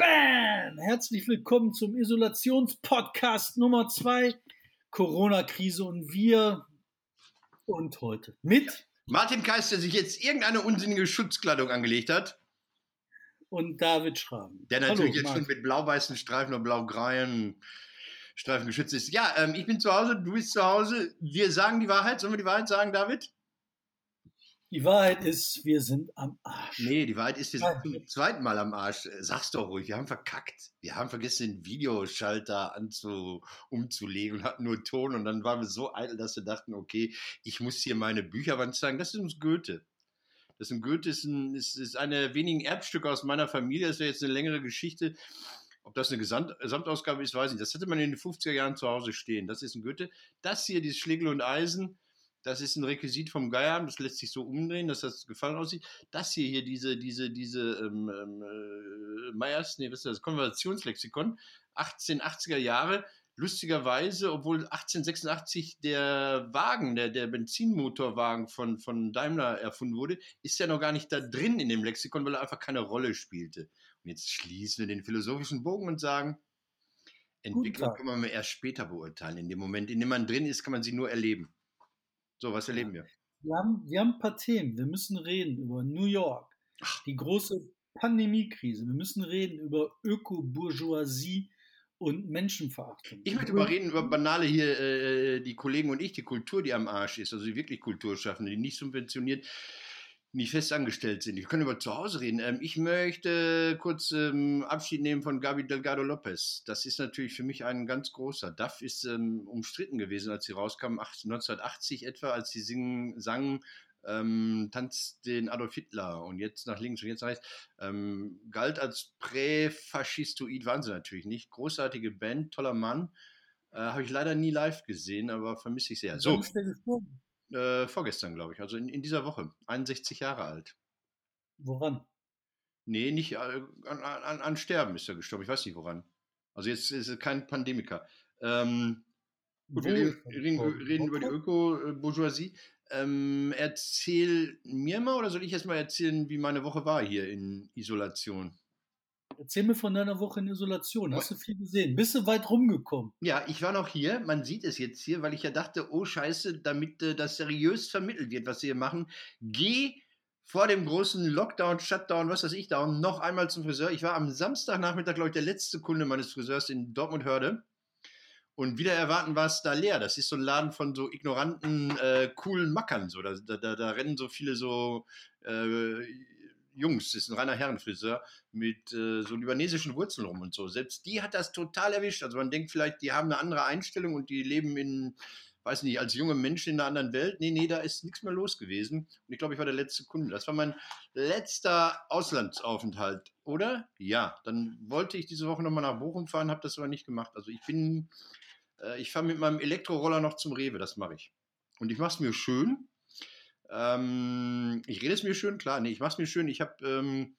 Bam! Herzlich willkommen zum Isolationspodcast Nummer zwei. Corona-Krise und wir und heute mit Martin Keiß, der sich jetzt irgendeine unsinnige Schutzkleidung angelegt hat. Und David Schraben. Der natürlich Hallo, jetzt Martin. schon mit blau-weißen Streifen oder blau-greien Streifen geschützt ist. Ja, ähm, ich bin zu Hause, du bist zu Hause. Wir sagen die Wahrheit. Sollen wir die Wahrheit sagen, David? Die Wahrheit ist, wir sind am Arsch. Nee, die Wahrheit ist, wir sind zum zweiten Mal am Arsch. Sag's doch ruhig, wir haben verkackt. Wir haben vergessen, den Videoschalter anzu, umzulegen und hatten nur Ton. Und dann waren wir so eitel, dass wir dachten, okay, ich muss hier meine Bücherwand zeigen. Das ist uns Goethe. Das ist Goethe ist, ein, ist, ist eine wenigen Erbstücke aus meiner Familie. Das wäre jetzt eine längere Geschichte. Ob das eine Gesamt Gesamtausgabe ist, weiß ich nicht. Das hatte man in den 50er Jahren zu Hause stehen. Das ist ein Goethe. Das hier, dieses Schlegel und Eisen, das ist ein Requisit vom Geier, das lässt sich so umdrehen, dass das gefallen aussieht. Das hier, hier diese, diese, diese ähm, ähm, äh, Meyers, nee, was ist das, Konversationslexikon, 1880er Jahre, lustigerweise, obwohl 1886 der Wagen, der, der Benzinmotorwagen von, von Daimler erfunden wurde, ist ja noch gar nicht da drin in dem Lexikon, weil er einfach keine Rolle spielte. Und jetzt schließen wir den philosophischen Bogen und sagen, Entwicklung kann man erst später beurteilen. In dem Moment, in dem man drin ist, kann man sie nur erleben. So, was erleben wir? Wir haben, wir haben ein paar Themen. Wir müssen reden über New York, die große Pandemiekrise. Wir müssen reden über Öko-Bourgeoisie und Menschenverachtung. Ich möchte mal reden über banale hier, äh, die Kollegen und ich, die Kultur, die am Arsch ist, also die wirklich Kultur schaffen, die nicht subventioniert nicht fest angestellt sind. Ich kann über zu Hause reden. Ähm, ich möchte kurz ähm, Abschied nehmen von Gabi Delgado Lopez. Das ist natürlich für mich ein ganz großer. DAF ist ähm, umstritten gewesen, als sie rauskam, 1980 etwa, als sie singen, sangen, ähm, tanzt den Adolf Hitler und jetzt nach links und jetzt heißt, ähm, galt als Präfaschistoid, waren sie natürlich nicht. Großartige Band, toller Mann. Äh, Habe ich leider nie live gesehen, aber vermisse ich sehr. So. Äh, vorgestern, glaube ich. Also in, in dieser Woche. 61 Jahre alt. Woran? Nee, nicht äh, an, an, an Sterben ist er gestorben. Ich weiß nicht woran. Also jetzt ist er kein Pandemiker. Ähm, gut, wir reden, reden, reden über die Öko-Bourgeoisie. Ähm, erzähl mir mal oder soll ich erst mal erzählen, wie meine Woche war hier in Isolation? Erzähl mir von deiner Woche in Isolation. Hast du viel gesehen? Bist du weit rumgekommen? Ja, ich war noch hier. Man sieht es jetzt hier, weil ich ja dachte, oh Scheiße, damit äh, das seriös vermittelt wird, was sie hier machen, geh vor dem großen Lockdown, Shutdown, was weiß ich, da noch einmal zum Friseur. Ich war am Samstagnachmittag, glaube ich, der letzte Kunde meines Friseurs in Dortmund-Hörde. Und wieder erwarten war es da leer. Das ist so ein Laden von so ignoranten, äh, coolen Mackern. So. Da, da, da rennen so viele so äh, Jungs, ist ein reiner Herrenfriseur mit äh, so libanesischen Wurzeln rum und so. Selbst die hat das total erwischt. Also man denkt vielleicht, die haben eine andere Einstellung und die leben in, weiß nicht, als junge Menschen in einer anderen Welt. Nee, nee, da ist nichts mehr los gewesen. Und ich glaube, ich war der letzte Kunde. Das war mein letzter Auslandsaufenthalt, oder? Ja, dann wollte ich diese Woche nochmal nach Bochum fahren, habe das aber nicht gemacht. Also ich bin, äh, ich fahre mit meinem Elektroroller noch zum Rewe, das mache ich. Und ich mache es mir schön. Ähm, ich rede es mir schön, klar. Nee, ich mache es mir schön. Ich habe ähm,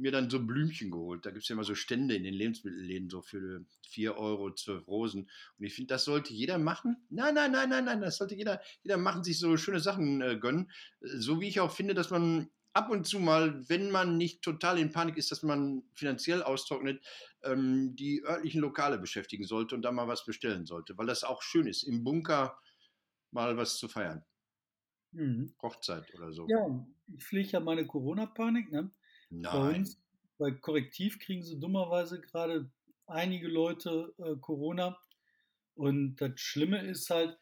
mir dann so Blümchen geholt. Da gibt es ja immer so Stände in den Lebensmittelläden, so für 4 Euro, 12 Rosen. Und ich finde, das sollte jeder machen. Nein, nein, nein, nein, nein, das sollte jeder, jeder machen, sich so schöne Sachen äh, gönnen. So wie ich auch finde, dass man ab und zu mal, wenn man nicht total in Panik ist, dass man finanziell austrocknet, ähm, die örtlichen Lokale beschäftigen sollte und da mal was bestellen sollte, weil das auch schön ist, im Bunker mal was zu feiern. Mhm. Hochzeit oder so. Ja, ich pflege ja meine Corona-Panik. Ne? Nein. Bei uns, bei Korrektiv kriegen sie dummerweise gerade einige Leute äh, Corona. Und das Schlimme ist halt,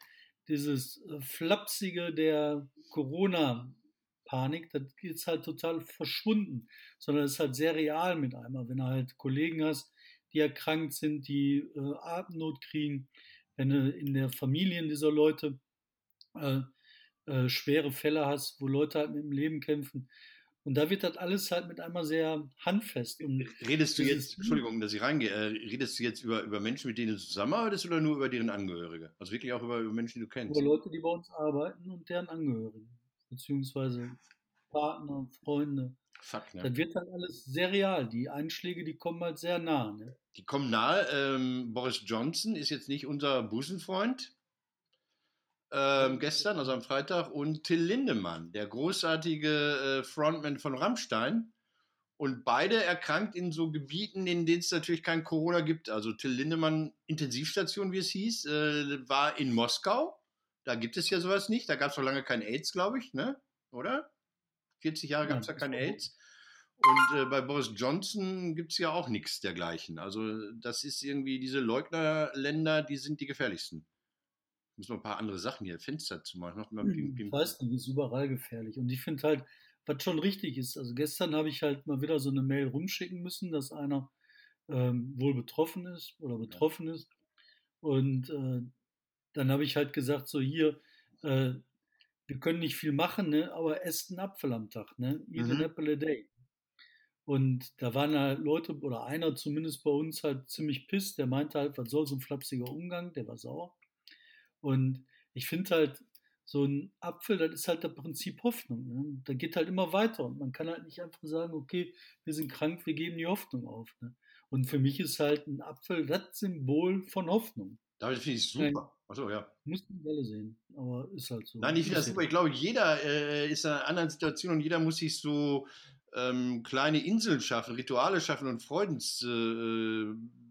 dieses äh, Flapsige der Corona-Panik, das ist halt total verschwunden, sondern es ist halt sehr real mit einmal. Wenn du halt Kollegen hast, die erkrankt sind, die äh, Atemnot kriegen, wenn du in der Familien dieser Leute äh, äh, schwere Fälle hast, wo Leute halt mit dem Leben kämpfen. Und da wird das alles halt mit einmal sehr handfest. Und redest du jetzt, Entschuldigung, dass ich reingehe, äh, redest du jetzt über, über Menschen, mit denen du zusammenarbeitest oder nur über deren Angehörige? Also wirklich auch über, über Menschen, die du kennst? Über Leute, die bei uns arbeiten und deren Angehörigen. Beziehungsweise Partner, Freunde. Fuck, ne? Das wird dann alles sehr real. Die Einschläge, die kommen halt sehr nah. Ne? Die kommen nahe. Ähm, Boris Johnson ist jetzt nicht unser Busenfreund ähm, gestern, also am Freitag, und Till Lindemann, der großartige äh, Frontman von Rammstein und beide erkrankt in so Gebieten, in denen es natürlich kein Corona gibt. Also Till Lindemann, Intensivstation, wie es hieß, äh, war in Moskau. Da gibt es ja sowas nicht. Da gab es noch lange kein AIDS, glaube ich, ne? Oder? 40 Jahre gab es ja kein AIDS. Und äh, bei Boris Johnson gibt es ja auch nichts dergleichen. Also das ist irgendwie diese Leugnerländer, die sind die gefährlichsten. Muss man ein paar andere Sachen hier, Fenster zu machen. Hm, ich weiß nicht, ist überall gefährlich. Und ich finde halt, was schon richtig ist. Also gestern habe ich halt mal wieder so eine Mail rumschicken müssen, dass einer ähm, wohl betroffen ist oder betroffen ja. ist. Und äh, dann habe ich halt gesagt, so hier, äh, wir können nicht viel machen, ne, aber esst einen Apfel am Tag, ne? Eat mhm. an apple a day. Und da waren halt Leute, oder einer zumindest bei uns halt ziemlich piss, der meinte halt, was soll so ein flapsiger Umgang, der war sauer. Und ich finde halt, so ein Apfel, das ist halt das Prinzip Hoffnung. Ne? Da geht halt immer weiter und man kann halt nicht einfach sagen, okay, wir sind krank, wir geben die Hoffnung auf. Ne? Und für mich ist halt ein Apfel das Symbol von Hoffnung. Das finde ich super. Achso, ja. Muss man alle sehen, aber ist halt so. Nein, ich finde das super. Ich glaube, jeder äh, ist in einer anderen Situation und jeder muss sich so ähm, kleine Inseln schaffen, Rituale schaffen und Freudensmomente äh,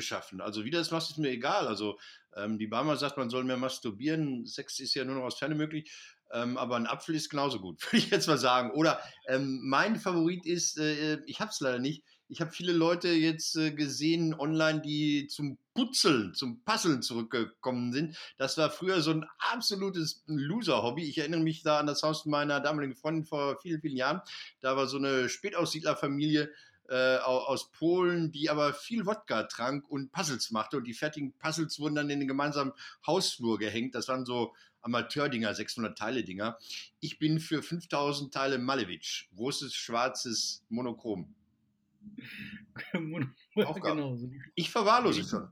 schaffen. Also wie das machst, ist mir egal. Also ähm, die Barmer sagt, man soll mehr masturbieren. Sex ist ja nur noch aus Ferne möglich. Ähm, aber ein Apfel ist genauso gut, würde ich jetzt mal sagen. Oder ähm, mein Favorit ist, äh, ich habe es leider nicht, ich habe viele Leute jetzt äh, gesehen online, die zum Putzeln, zum Puzzeln zurückgekommen sind. Das war früher so ein absolutes Loser-Hobby. Ich erinnere mich da an das Haus meiner damaligen Freundin vor vielen, vielen Jahren. Da war so eine Spätaussiedlerfamilie, äh, aus Polen, die aber viel Wodka trank und Puzzles machte. Und die fertigen Puzzles wurden dann in den gemeinsamen Hausflur gehängt. Das waren so Amateurdinger, 600 Teile Dinger. Ich bin für 5000 Teile Malevich. Großes, schwarzes Monochrom. genau. Ich verwahrlose schon.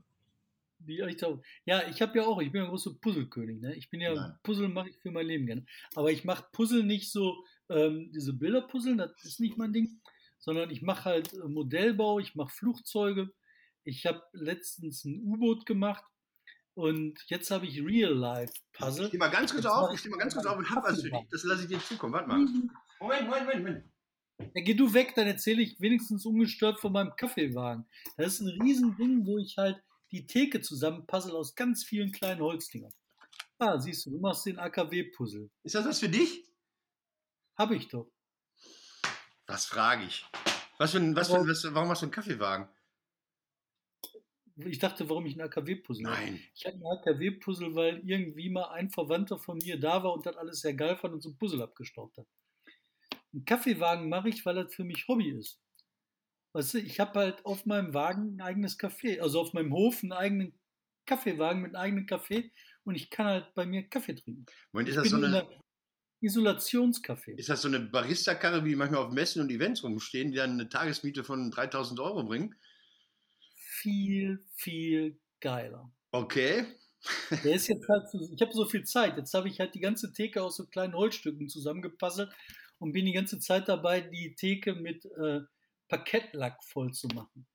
Ja, ich habe ja auch, ich bin ja ein großer Puzzlekönig. Ne? Ich bin ja, Nein. Puzzle mache ich für mein Leben gerne. Aber ich mache Puzzle nicht so, ähm, diese Bilderpuzzle, das ist nicht mein Ding, sondern ich mache halt äh, Modellbau, ich mache Flugzeuge. Ich habe letztens ein U-Boot gemacht und jetzt habe ich Real-Life-Puzzle. Ich stehe mal ganz kurz auf, ich stehe mal ganz kurz auf und habe was für dich. Das lasse ich dir zukommen. Warte mal. Mhm. Moment, Moment, Moment, Moment. Ja, geh du weg, dann erzähle ich wenigstens ungestört von meinem Kaffeewagen. Das ist ein Riesending, wo ich halt die Theke zusammenpuzzle aus ganz vielen kleinen Holzdingern. Ah, siehst du, du machst den AKW-Puzzle. Ist das was für dich? Habe ich doch. Was frage ich? Was für ein, was für was, warum hast du einen Kaffeewagen? Ich dachte, warum ich einen AKW-Puzzle. Nein. Ich hatte einen AKW-Puzzle, weil irgendwie mal ein Verwandter von mir da war und das alles sehr geil fand und so ein Puzzle abgestaubt hat. Einen Kaffeewagen mache ich, weil das für mich Hobby ist. Weißt du, ich habe halt auf meinem Wagen ein eigenes Kaffee, also auf meinem Hof einen eigenen Kaffeewagen mit einem eigenen Kaffee und ich kann halt bei mir Kaffee trinken. Moment, ist das so eine, Isolationskaffee. Ist das so eine Barista-Karre, wie manchmal auf Messen und Events rumstehen, die dann eine Tagesmiete von 3000 Euro bringen? Viel, viel geiler. Okay. Der ist jetzt halt, ich habe so viel Zeit. Jetzt habe ich halt die ganze Theke aus so kleinen Holzstücken zusammengepuzzelt und bin die ganze Zeit dabei, die Theke mit äh, Parkettlack voll zu machen.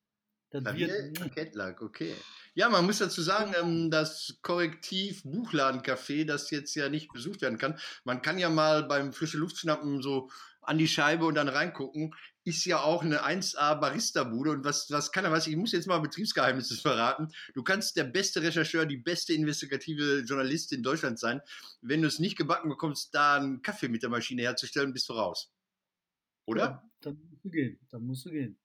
Parkettlack, okay. Ja, man muss dazu sagen, ähm, das Korrektiv Buchladencafé, das jetzt ja nicht besucht werden kann, man kann ja mal beim frische Luft schnappen so an die Scheibe und dann reingucken, ist ja auch eine 1A Barista-Bude und was, was kann er was? Ich muss jetzt mal Betriebsgeheimnisse verraten. Du kannst der beste Rechercheur, die beste investigative Journalistin in Deutschland sein. Wenn du es nicht gebacken bekommst, da einen Kaffee mit der Maschine herzustellen, bist du raus. Oder? Ja, dann musst du gehen. Dann musst du gehen.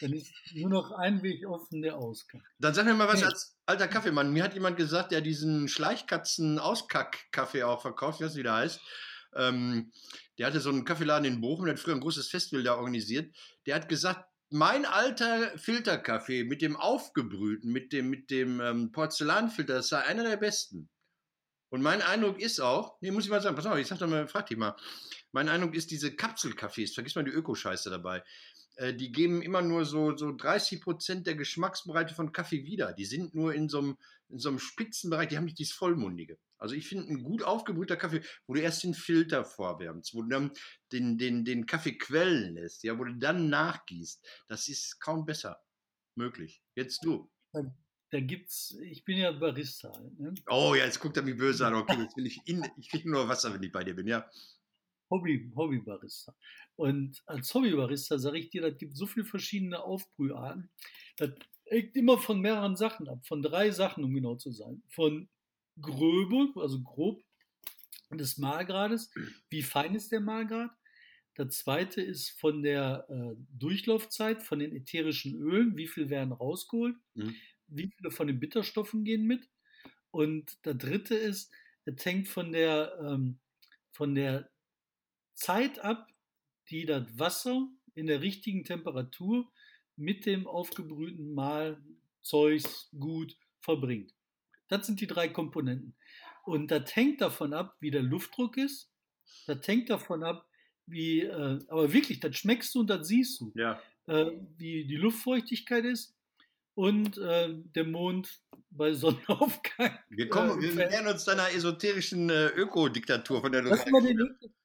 Dann ist nur noch ein Weg offen, der Ausgang. Dann sag mir mal was als alter Kaffeemann. Mir hat jemand gesagt, der diesen Schleichkatzen-Auskack-Kaffee auch verkauft, ich weiß nicht, wie der heißt. Ähm, der hatte so einen Kaffeeladen in Bochum, der hat früher ein großes Festival da organisiert. Der hat gesagt, mein alter Filterkaffee mit dem aufgebrühten, mit dem, mit dem ähm, Porzellanfilter, das sei einer der besten. Und mein Eindruck ist auch, nee, muss ich mal sagen, pass auf, ich sag doch mal, frag dich mal. Mein Eindruck ist, diese Kapselkaffees, vergiss mal die Ökoscheiße dabei, äh, die geben immer nur so, so 30 Prozent der Geschmacksbreite von Kaffee wieder. Die sind nur in so einem, in so einem Spitzenbereich, die haben nicht dieses Vollmundige. Also ich finde, ein gut aufgebrühter Kaffee, wo du erst den Filter vorwärmst, wo du dann den, den, den Kaffee quellen lässt, ja, wo du dann nachgießt, das ist kaum besser möglich. Jetzt du. Da, gibt's, ich bin ja Barista. Ne? Oh ja, jetzt guckt er mich böse an. Okay, jetzt bin ich in, ich kriege nur Wasser, wenn ich bei dir bin, ja. Hobby, Hobbybarista. Und als Hobbybarista sage ich dir, das gibt so viele verschiedene Aufbrüharten. Das hängt immer von mehreren Sachen ab, von drei Sachen, um genau zu sein. Von Gröbe, also grob des Mahlgrades, wie fein ist der Mahlgrad. Das zweite ist von der äh, Durchlaufzeit, von den ätherischen Ölen, wie viel werden rausgeholt, mhm. wie viele von den Bitterstoffen gehen mit. Und der dritte ist, es hängt von der, ähm, von der Zeit ab, die das Wasser in der richtigen Temperatur mit dem aufgebrühten Mahlzeugs gut verbringt. Das sind die drei Komponenten. Und das hängt davon ab, wie der Luftdruck ist. Das hängt davon ab, wie, äh, aber wirklich, das schmeckst du und das siehst du. Ja. Äh, wie die Luftfeuchtigkeit ist und äh, der Mond bei Sonnenaufgang. Wir, kommen, wir nähern uns deiner esoterischen äh, Ökodiktatur von der lass mal, den,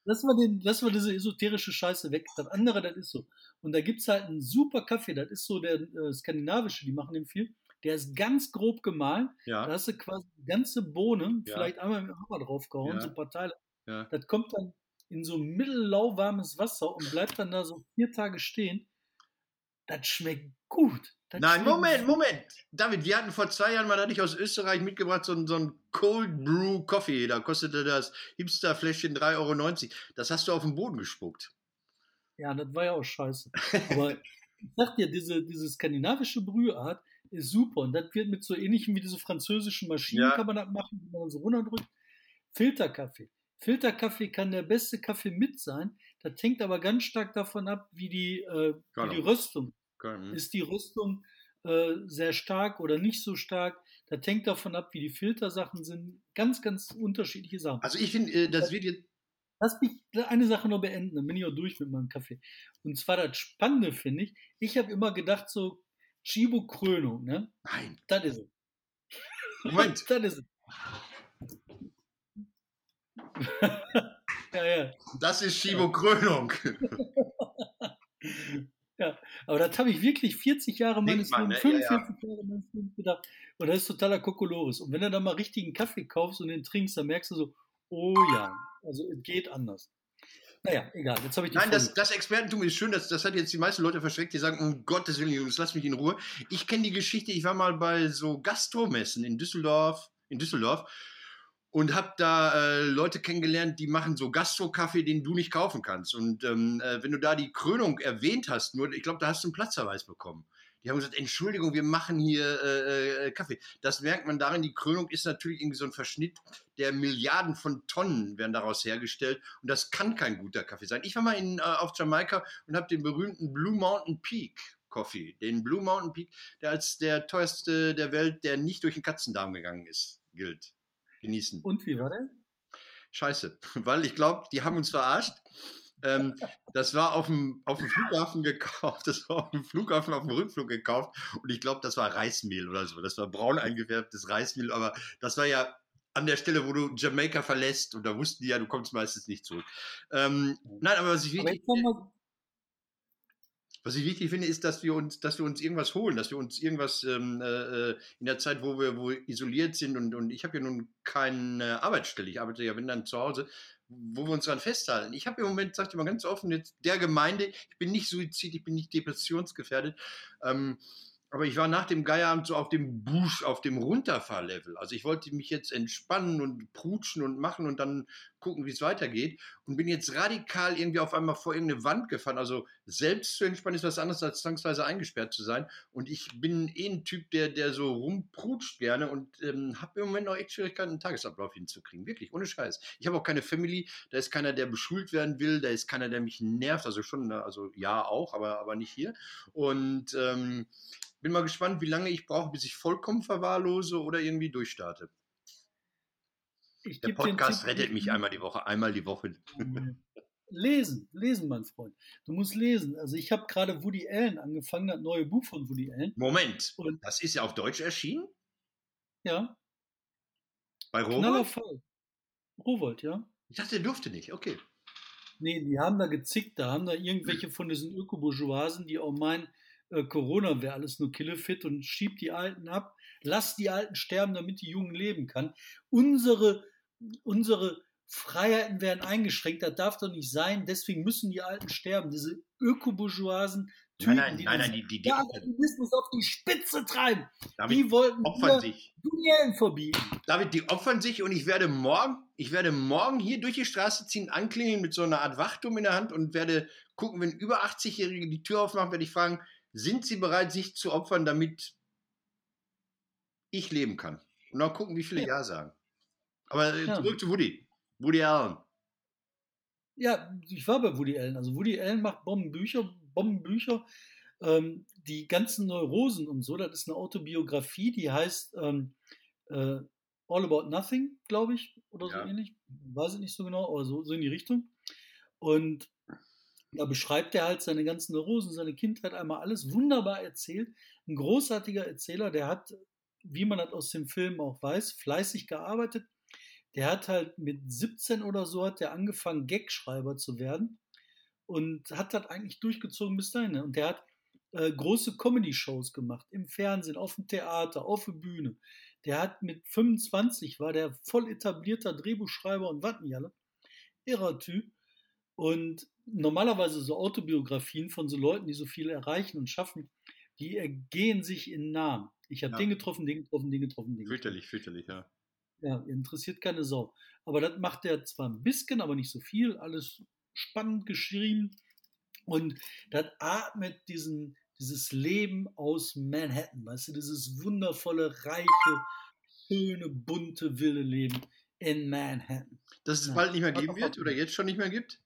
lass, mal den, lass mal diese esoterische Scheiße weg. Das andere, das ist so. Und da gibt es halt einen super Kaffee, das ist so der äh, skandinavische, die machen den viel. Der ist ganz grob gemahlen. Ja. Da hast du quasi die ganze Bohne, ja. vielleicht einmal mit dem Hammer draufgehauen, ja. so ein paar Teile. Ja. Das kommt dann in so mittellauwarmes Wasser und bleibt dann da so vier Tage stehen. Das schmeckt gut. Das Nein, Moment, Moment. David, wir hatten vor zwei Jahren mal, da hatte ich aus Österreich mitgebracht, so, so ein Cold Brew Coffee. Da kostete das Hipster-Fläschchen 3,90 Euro. Das hast du auf den Boden gespuckt. Ja, das war ja auch scheiße. Aber ich sag dir, diese, diese skandinavische Brühart ist super. Und das wird mit so ähnlichem wie diese französischen Maschinen, ja. kann man das machen, die man so runterdrückt. Filterkaffee. Filterkaffee kann der beste Kaffee mit sein. Das hängt aber ganz stark davon ab, wie die, äh, wie die Röstung können. Ist die Rüstung äh, sehr stark oder nicht so stark? Das hängt davon ab, wie die Filtersachen sind. Ganz, ganz unterschiedliche Sachen. Also ich finde, äh, das wird jetzt. Lass mich eine Sache noch beenden, dann bin ich auch durch mit meinem Kaffee. Und zwar das Spannende finde ich, ich habe immer gedacht, so Chibo Krönung, ne? Nein. Das ist es. Moment. das ist es. ja, ja. Das ist Chibo Krönung. Ja, aber das habe ich wirklich 40 Jahre meines Lebens, 45 ja, ja. Jahre meines Lebens gedacht. Und das ist totaler Kokolores. Und wenn du dann mal richtigen Kaffee kaufst und den trinkst, dann merkst du so, oh ja, also es geht anders. Naja, egal, jetzt habe ich die Nein, das, das, Expertentum ist schön, das, das hat jetzt die meisten Leute verschreckt, die sagen, um Gottes Willen, Jungs, lass mich in Ruhe. Ich kenne die Geschichte, ich war mal bei so Gastromessen in Düsseldorf, in Düsseldorf und habe da äh, Leute kennengelernt, die machen so Gastro-Kaffee, den du nicht kaufen kannst. Und ähm, äh, wenn du da die Krönung erwähnt hast, nur ich glaube, da hast du einen Platzverweis bekommen. Die haben gesagt, Entschuldigung, wir machen hier äh, äh, Kaffee. Das merkt man darin, die Krönung ist natürlich irgendwie so ein Verschnitt, der Milliarden von Tonnen werden daraus hergestellt und das kann kein guter Kaffee sein. Ich war mal in, äh, auf Jamaika und habe den berühmten Blue Mountain Peak Coffee, den Blue Mountain Peak, der als der teuerste der Welt, der nicht durch den Katzendarm gegangen ist, gilt genießen. Und wie war der? Scheiße, weil ich glaube, die haben uns verarscht. Ähm, das war auf dem, auf dem Flughafen gekauft, das war auf dem Flughafen auf dem Rückflug gekauft und ich glaube, das war Reismehl oder so. Das war braun eingefärbtes Reismehl, aber das war ja an der Stelle, wo du Jamaika verlässt und da wussten die ja, du kommst meistens nicht zurück. Ähm, nein, aber was ich wirklich. Was ich wichtig finde, ist, dass wir uns, dass wir uns irgendwas holen, dass wir uns irgendwas ähm, äh, in der Zeit, wo wir wo isoliert sind und, und ich habe ja nun keine Arbeitsstelle, ich arbeite ja wenn dann zu Hause, wo wir uns dran festhalten. Ich habe im Moment, sag ich mal ganz offen, jetzt der Gemeinde, ich bin nicht suizid, ich bin nicht depressionsgefährdet. Ähm, aber ich war nach dem Geierabend so auf dem Busch, auf dem Runterfahrlevel. Also ich wollte mich jetzt entspannen und prutschen und machen und dann gucken, wie es weitergeht. Und bin jetzt radikal irgendwie auf einmal vor irgendeine Wand gefahren. Also selbst zu entspannen ist was anderes, als zwangsweise eingesperrt zu sein. Und ich bin eh ein Typ, der, der so rumprutscht gerne und ähm, habe im Moment noch echt Schwierigkeiten, einen Tagesablauf hinzukriegen. Wirklich, ohne Scheiß. Ich habe auch keine Family, da ist keiner, der beschult werden will, da ist keiner, der mich nervt. Also schon, ne, also ja auch, aber, aber nicht hier. Und ähm, bin mal gespannt, wie lange ich brauche, bis ich vollkommen verwahrlose oder irgendwie durchstarte. Ich Der Podcast rettet mich einmal die Woche, einmal die Woche. Lesen, lesen, mein Freund. Du musst lesen. Also ich habe gerade Woody Allen angefangen, das neue Buch von Woody Allen. Moment, Und das ist ja auf Deutsch erschienen? Ja. Bei Rowold? Knaller Fall. Rowold, ja. Ich dachte, er durfte nicht, okay. Nee, die haben da gezickt, da haben da irgendwelche von diesen Ökobourgeoisen, die auch meinen, äh, Corona wäre alles nur killefit und schiebt die Alten ab, lasst die Alten sterben, damit die Jungen leben kann. Unsere, unsere Freiheiten werden eingeschränkt, das darf doch nicht sein, deswegen müssen die Alten sterben. Diese Ökobourgeoisen, Typen, nein, nein, nein, nein, die, die, die auf die Spitze treiben. David, die wollten opfern sich. Duellen verbieten. David, die opfern sich und ich werde morgen, ich werde morgen hier durch die Straße ziehen, anklingeln mit so einer Art Wachtum in der Hand und werde gucken, wenn über 80-Jährige die Tür aufmachen, werde ich fragen, sind sie bereit, sich zu opfern, damit ich leben kann? Und dann gucken, wie viele Ja, ja sagen. Aber äh, ja. zurück zu Woody. Woody Allen. Ja, ich war bei Woody Allen. Also Woody Allen macht Bombenbücher, Bombenbücher. Ähm, die ganzen Neurosen und so, das ist eine Autobiografie, die heißt ähm, äh, All About Nothing, glaube ich, oder ja. so ähnlich. Weiß ich nicht so genau, aber so, so in die Richtung. Und da beschreibt er halt seine ganzen Neurosen, seine Kindheit einmal alles wunderbar erzählt. Ein großartiger Erzähler, der hat, wie man das aus dem Film auch weiß, fleißig gearbeitet. Der hat halt mit 17 oder so hat er angefangen, Gagschreiber zu werden und hat das eigentlich durchgezogen bis dahin. Ne? Und der hat äh, große Comedy-Shows gemacht, im Fernsehen, auf dem Theater, auf der Bühne. Der hat mit 25 war der voll etablierter Drehbuchschreiber und Wattenjalle. Irrer Typ. Und normalerweise so Autobiografien von so Leuten, die so viel erreichen und schaffen, die ergehen sich in Namen. Ich habe ja. den getroffen, den getroffen, den getroffen, den Fürchterlich, fürchterlich, ja. Ja, interessiert keine Sau. Aber das macht er zwar ein bisschen, aber nicht so viel. Alles spannend geschrieben. Und das atmet diesen, dieses Leben aus Manhattan, weißt du, dieses wundervolle, reiche, schöne, bunte, wilde Leben in Manhattan. Dass es bald nicht mehr geben wird oder jetzt schon nicht mehr gibt?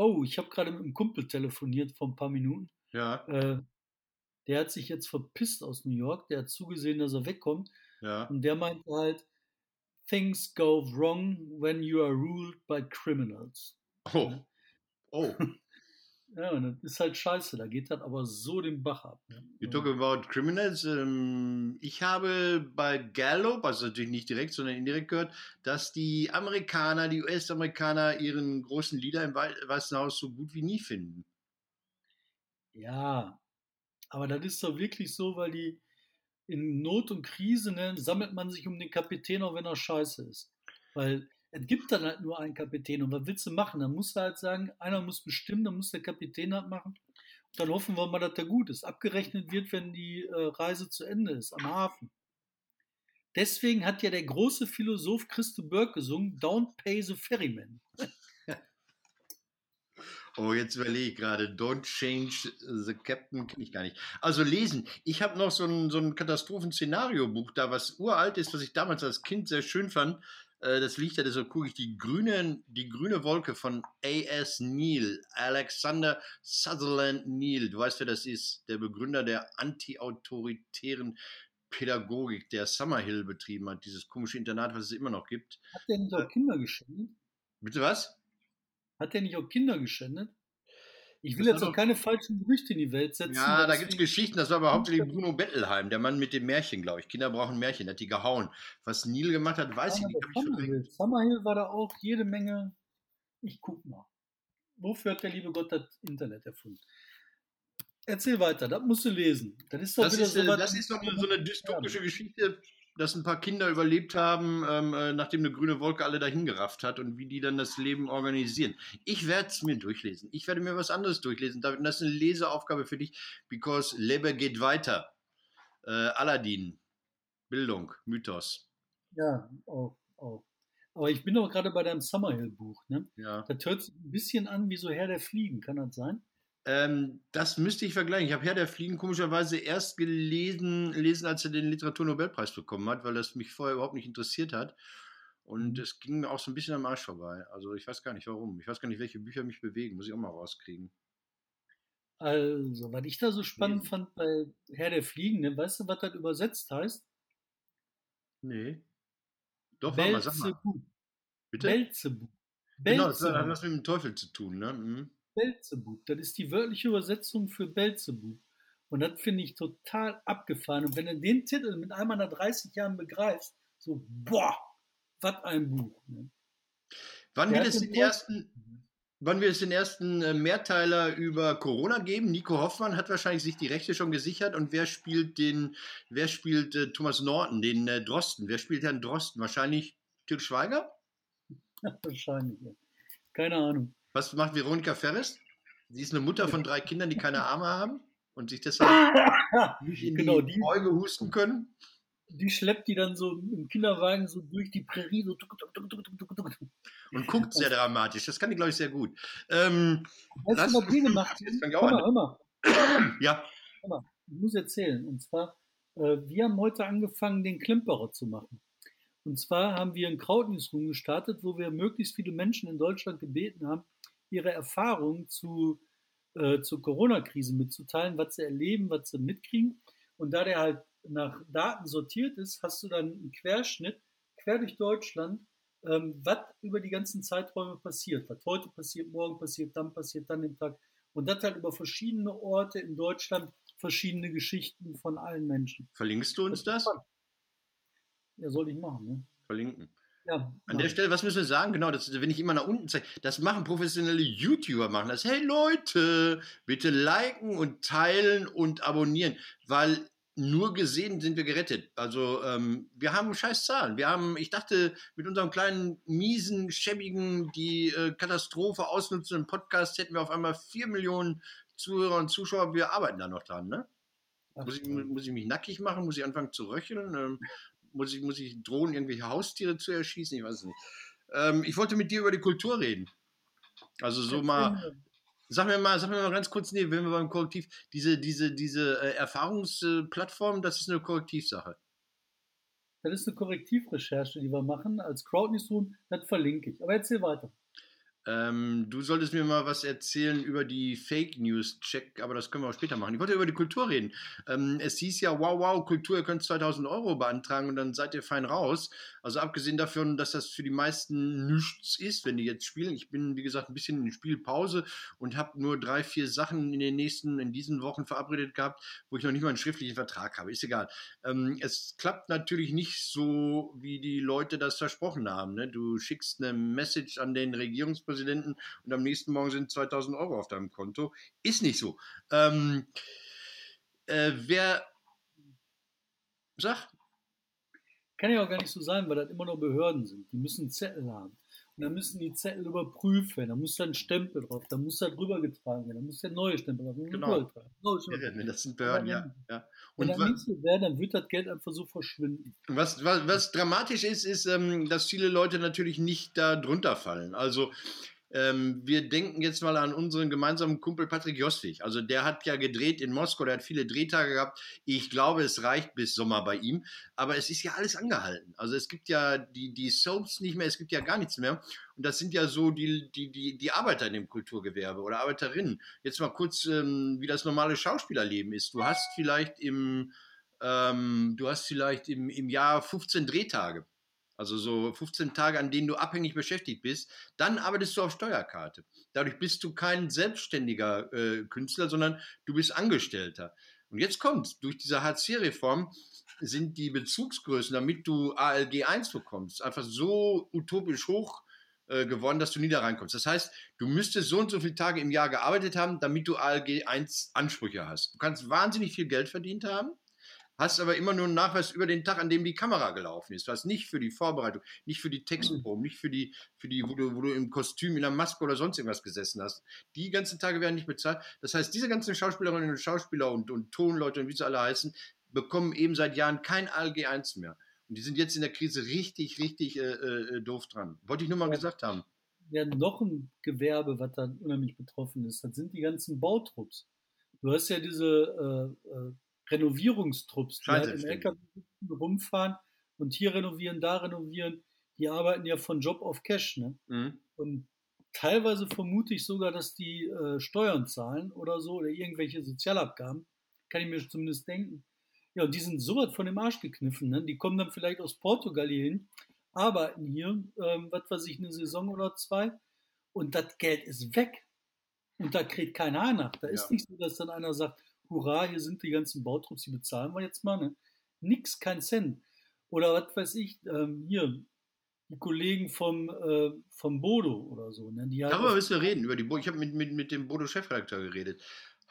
Oh, ich habe gerade mit einem Kumpel telefoniert vor ein paar Minuten. Ja. Äh, der hat sich jetzt verpisst aus New York. Der hat zugesehen, dass er wegkommt. Ja. Und der meinte halt, things go wrong when you are ruled by criminals. Oh. Oh. Ja, und das ist halt scheiße, da geht das aber so den Bach ab. Ne? You talk about criminals. Ähm, ich habe bei Gallup, also natürlich nicht direkt, sondern indirekt gehört, dass die Amerikaner, die US-Amerikaner ihren großen Leader im Weißen Haus so gut wie nie finden. Ja, aber das ist doch wirklich so, weil die in Not und Krise ne, sammelt man sich um den Kapitän, auch wenn er scheiße ist. Weil es gibt dann halt nur einen Kapitän. Und was willst du machen? Dann musst du halt sagen, einer muss bestimmen, dann muss der Kapitän halt machen. Und dann hoffen wir mal, dass der gut ist. Abgerechnet wird, wenn die äh, Reise zu Ende ist, am Hafen. Deswegen hat ja der große Philosoph Christo Burke gesungen, Don't pay the ferryman. Oh, jetzt überlege ich gerade, Don't Change the Captain kenne ich gar nicht. Also lesen. Ich habe noch so ein, so ein Katastrophenszenario-Buch da, was uralt ist, was ich damals als Kind sehr schön fand. Äh, das liegt ja, deshalb gucke ich die grüne, die grüne Wolke von A.S. Neil, Alexander Sutherland Neil. Du weißt, wer das ist, der Begründer der anti-autoritären Pädagogik, der Summerhill betrieben hat, dieses komische Internat, was es immer noch gibt. Hat der nicht auch Kinder geschändet? Bitte was? Hat der nicht auch Kinder geschändet? Ich will jetzt auch keine falschen Gerüchte in die Welt setzen. Ja, da gibt es Geschichten, das war aber hauptsächlich Bruno Bettelheim, der Mann mit dem Märchen, glaube ich. Kinder brauchen Märchen, der hat die gehauen. Was Neil gemacht hat, weiß ja, ich nicht. Summerhill. Summerhill war da auch jede Menge. Ich guck mal. Wofür hat der liebe Gott das Internet erfunden? Erzähl weiter, das musst du lesen. Das ist doch das wieder ist, so, äh, das ist doch so eine dystopische Geschichte dass ein paar Kinder überlebt haben, ähm, äh, nachdem eine grüne Wolke alle dahin gerafft hat und wie die dann das Leben organisieren. Ich werde es mir durchlesen. Ich werde mir was anderes durchlesen. David, das ist eine Leseaufgabe für dich, because Lebe geht weiter. Äh, Aladdin, Bildung, Mythos. Ja, auch, auch. Aber ich bin doch gerade bei deinem Summerhill-Buch. Ne? Ja. Das hört sich ein bisschen an wie so Herr der Fliegen, kann das sein? Ähm, das müsste ich vergleichen. Ich habe Herr der Fliegen komischerweise erst gelesen, lesen, als er den Literaturnobelpreis bekommen hat, weil das mich vorher überhaupt nicht interessiert hat. Und mhm. es ging mir auch so ein bisschen am Arsch vorbei. Also ich weiß gar nicht warum. Ich weiß gar nicht, welche Bücher mich bewegen. Muss ich auch mal rauskriegen. Also, was ich da so spannend nee. fand bei Herr der Fliegen, ne? weißt du, was das übersetzt heißt? Nee. Doch, mal, sag mal. Bitte? Belzebub. Genau, das hat was mit dem Teufel zu tun, ne? Mhm. Belzebub. Das ist die wörtliche Übersetzung für Belzebub. Und das finde ich total abgefahren. Und wenn du den Titel mit einmal nach 30 Jahren begreifst, so, boah, was ein Buch. Ne? Wann wird, es den ersten, wann wird es den ersten äh, Mehrteiler über Corona geben? Nico Hoffmann hat wahrscheinlich sich die Rechte schon gesichert. Und wer spielt den, wer spielt äh, Thomas Norton, den äh, Drosten? Wer spielt Herrn Drosten? Wahrscheinlich Til Schweiger? Wahrscheinlich, ja. Keine Ahnung. Was macht Veronika Ferres? Sie ist eine Mutter von drei Kindern, die keine Arme haben und sich deshalb nicht in Genau, die die- Beuge husten können. Die schleppt die dann so im Kinderwagen so durch die Prärie, so tuk, tuk, tuk. Und guckt sehr dramatisch. Das kann die, glaube ich, sehr gut. Ähm, Weißt Das- du, was wir gemacht? Jetzt fang ich auch Hör an. mal, hör mal. ja, Ich muss erzählen. Und zwar, äh, wir haben heute angefangen, den Klimperer zu machen. Und zwar haben wir ein Krautnewsroom gestartet, wo wir möglichst viele Menschen in Deutschland gebeten haben, ihre Erfahrungen zu, äh, zur Corona-Krise mitzuteilen, was sie erleben, was sie mitkriegen. Und da der halt nach Daten sortiert ist, hast du dann einen Querschnitt quer durch Deutschland, ähm, was über die ganzen Zeiträume passiert. Was heute passiert, morgen passiert, dann passiert, dann den Tag. Und das halt über verschiedene Orte in Deutschland, verschiedene Geschichten von allen Menschen. verlinkst du uns das? Ja, soll ich machen, ne? Verlinken. Ja. An der. Stelle, was müssen wir sagen? Genau, das, wenn ich immer nach unten zeige, das machen professionelle YouTuber, machen das. Hey Leute, bitte liken und teilen und abonnieren, weil nur gesehen sind wir gerettet. Also ähm, wir haben scheiß Zahlen. Wir haben, ich dachte, mit unserem kleinen, miesen, schäbigen, die äh, Katastrophe ausnutzenden Podcast hätten wir auf einmal vier Millionen Zuhörer und Zuschauer. Wir arbeiten da noch dran, ne? Muss ich, muss ich mich nackig machen? Muss ich anfangen zu röcheln? Ähm, muss, ich, muss ich drohen, irgendwelche Haustiere zu erschießen? Ich weiß es nicht. Ähm, ich wollte mit dir über die Kultur reden. Also so mal, sag mir mal, sag mir mal ganz kurz, nee, wenn wir beim Korrektiv, diese, diese, diese äh, Erfahrungsplattform, das ist eine Korrektivsache. Das ist eine Korrektivrecherche, die wir machen als Crowdnewsroom. Das verlinke ich. Aber erzähl weiter. Ähm, du solltest mir mal was erzählen über die Fake News Check, aber das können wir auch später machen. Ich wollte über die Kultur reden. Ähm, es hieß ja, wow, wow, Kultur, ihr könnt 2000 Euro beantragen und dann seid ihr fein raus. Also abgesehen davon, dass das für die meisten nichts ist, wenn die jetzt spielen. Ich bin, wie gesagt, ein bisschen in Spielpause und habe nur drei, vier Sachen in den nächsten, in diesen Wochen verabredet gehabt, wo ich noch nicht mal einen schriftlichen Vertrag habe. Ist egal. Ähm, es klappt natürlich nicht so, wie die Leute das versprochen haben. Ne? Du schickst eine Message an den Regierungspräsidenten und am nächsten Morgen sind 2000 Euro auf deinem Konto. Ist nicht so. Ähm, äh, wer. Sag. Kann ja auch gar nicht so sein, weil das immer noch Behörden sind. Die müssen Zettel haben. Und dann müssen die Zettel überprüft werden. Da muss da ein Stempel drauf. Da muss da drüber getragen werden. Da muss der neue Stempel drauf. Genau. Neue getragen. Neue Stempel. Ne, Das sind Behörden, ja. ja. Wenn Und das wa- nicht so wäre, dann wird das Geld einfach so verschwinden. Was, was, was dramatisch ist, ist, ähm, dass viele Leute natürlich nicht da drunter fallen. Also ähm, wir denken jetzt mal an unseren gemeinsamen Kumpel Patrick Joswig. Also der hat ja gedreht in Moskau, der hat viele Drehtage gehabt. Ich glaube, es reicht bis Sommer bei ihm. Aber es ist ja alles angehalten. Also es gibt ja die, die Soaps nicht mehr, es gibt ja gar nichts mehr. Und das sind ja so die, die, die, die Arbeiter in dem Kulturgewerbe oder Arbeiterinnen. Jetzt mal kurz, ähm, wie das normale Schauspielerleben ist. Du hast vielleicht im, ähm, du hast vielleicht im, im Jahr 15 Drehtage. Also so 15 Tage, an denen du abhängig beschäftigt bist. Dann arbeitest du auf Steuerkarte. Dadurch bist du kein selbstständiger äh, Künstler, sondern du bist Angestellter. Und jetzt kommt, durch diese Hartz-IV-Reform sind die Bezugsgrößen, damit du ALG 1 bekommst, einfach so utopisch hoch äh, geworden, dass du nie da reinkommst. Das heißt, du müsstest so und so viele Tage im Jahr gearbeitet haben, damit du ALG 1 Ansprüche hast. Du kannst wahnsinnig viel Geld verdient haben, hast aber immer nur einen Nachweis über den Tag, an dem die Kamera gelaufen ist. Du hast nicht für die Vorbereitung, nicht für die Textproben, nicht für die, für die wo, du, wo du im Kostüm, in der Maske oder sonst irgendwas gesessen hast. Die ganzen Tage werden nicht bezahlt. Das heißt, diese ganzen Schauspielerinnen und Schauspieler und, und Tonleute und wie sie alle heißen, bekommen eben seit Jahren kein ALG 1 mehr. Und die sind jetzt in der Krise richtig, richtig äh, äh, doof dran. Wollte ich nur mal Ja. gesagt haben. Ja, noch ein Gewerbe, was da unheimlich betroffen ist, das sind die ganzen Bautrupps. Du hast ja diese äh, äh, Renovierungstrupps, die halt im. LKW rumfahren und hier renovieren, da renovieren. Die arbeiten ja von Job auf Cash. Ne? Mhm. Und teilweise vermute ich sogar, dass die äh, Steuern zahlen oder so oder irgendwelche Sozialabgaben. Kann ich mir zumindest denken. Ja, und die sind so weit von dem Arsch gekniffen. Ne? Die kommen dann vielleicht aus Portugal hier hin, arbeiten hier, ähm, was weiß ich, eine Saison oder zwei und das Geld ist weg. Und da kriegt keiner nach. Da ist Ja. nicht so, dass dann einer sagt, hurra, hier sind die ganzen Bautrupps, die bezahlen wir jetzt mal. Ne? Nix, kein Cent. Oder was weiß ich, ähm, hier, die Kollegen vom, äh, vom Bodo oder so. Ne? Die halt Darüber müssen wir reden. Über die Bo ich habe mit, mit, mit dem Bodo-Chefredakteur geredet.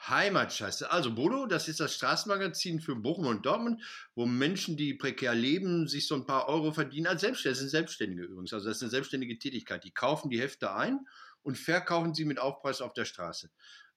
Heimatscheiße. Also Bodo, das ist das Straßenmagazin für Bochum und Dortmund, wo Menschen, die prekär leben, sich so ein paar Euro verdienen als Selbstständige. Das sind Selbstständige übrigens. Also das ist eine selbstständige Tätigkeit. Die kaufen die Hefte ein und verkaufen sie mit Aufpreis auf der Straße.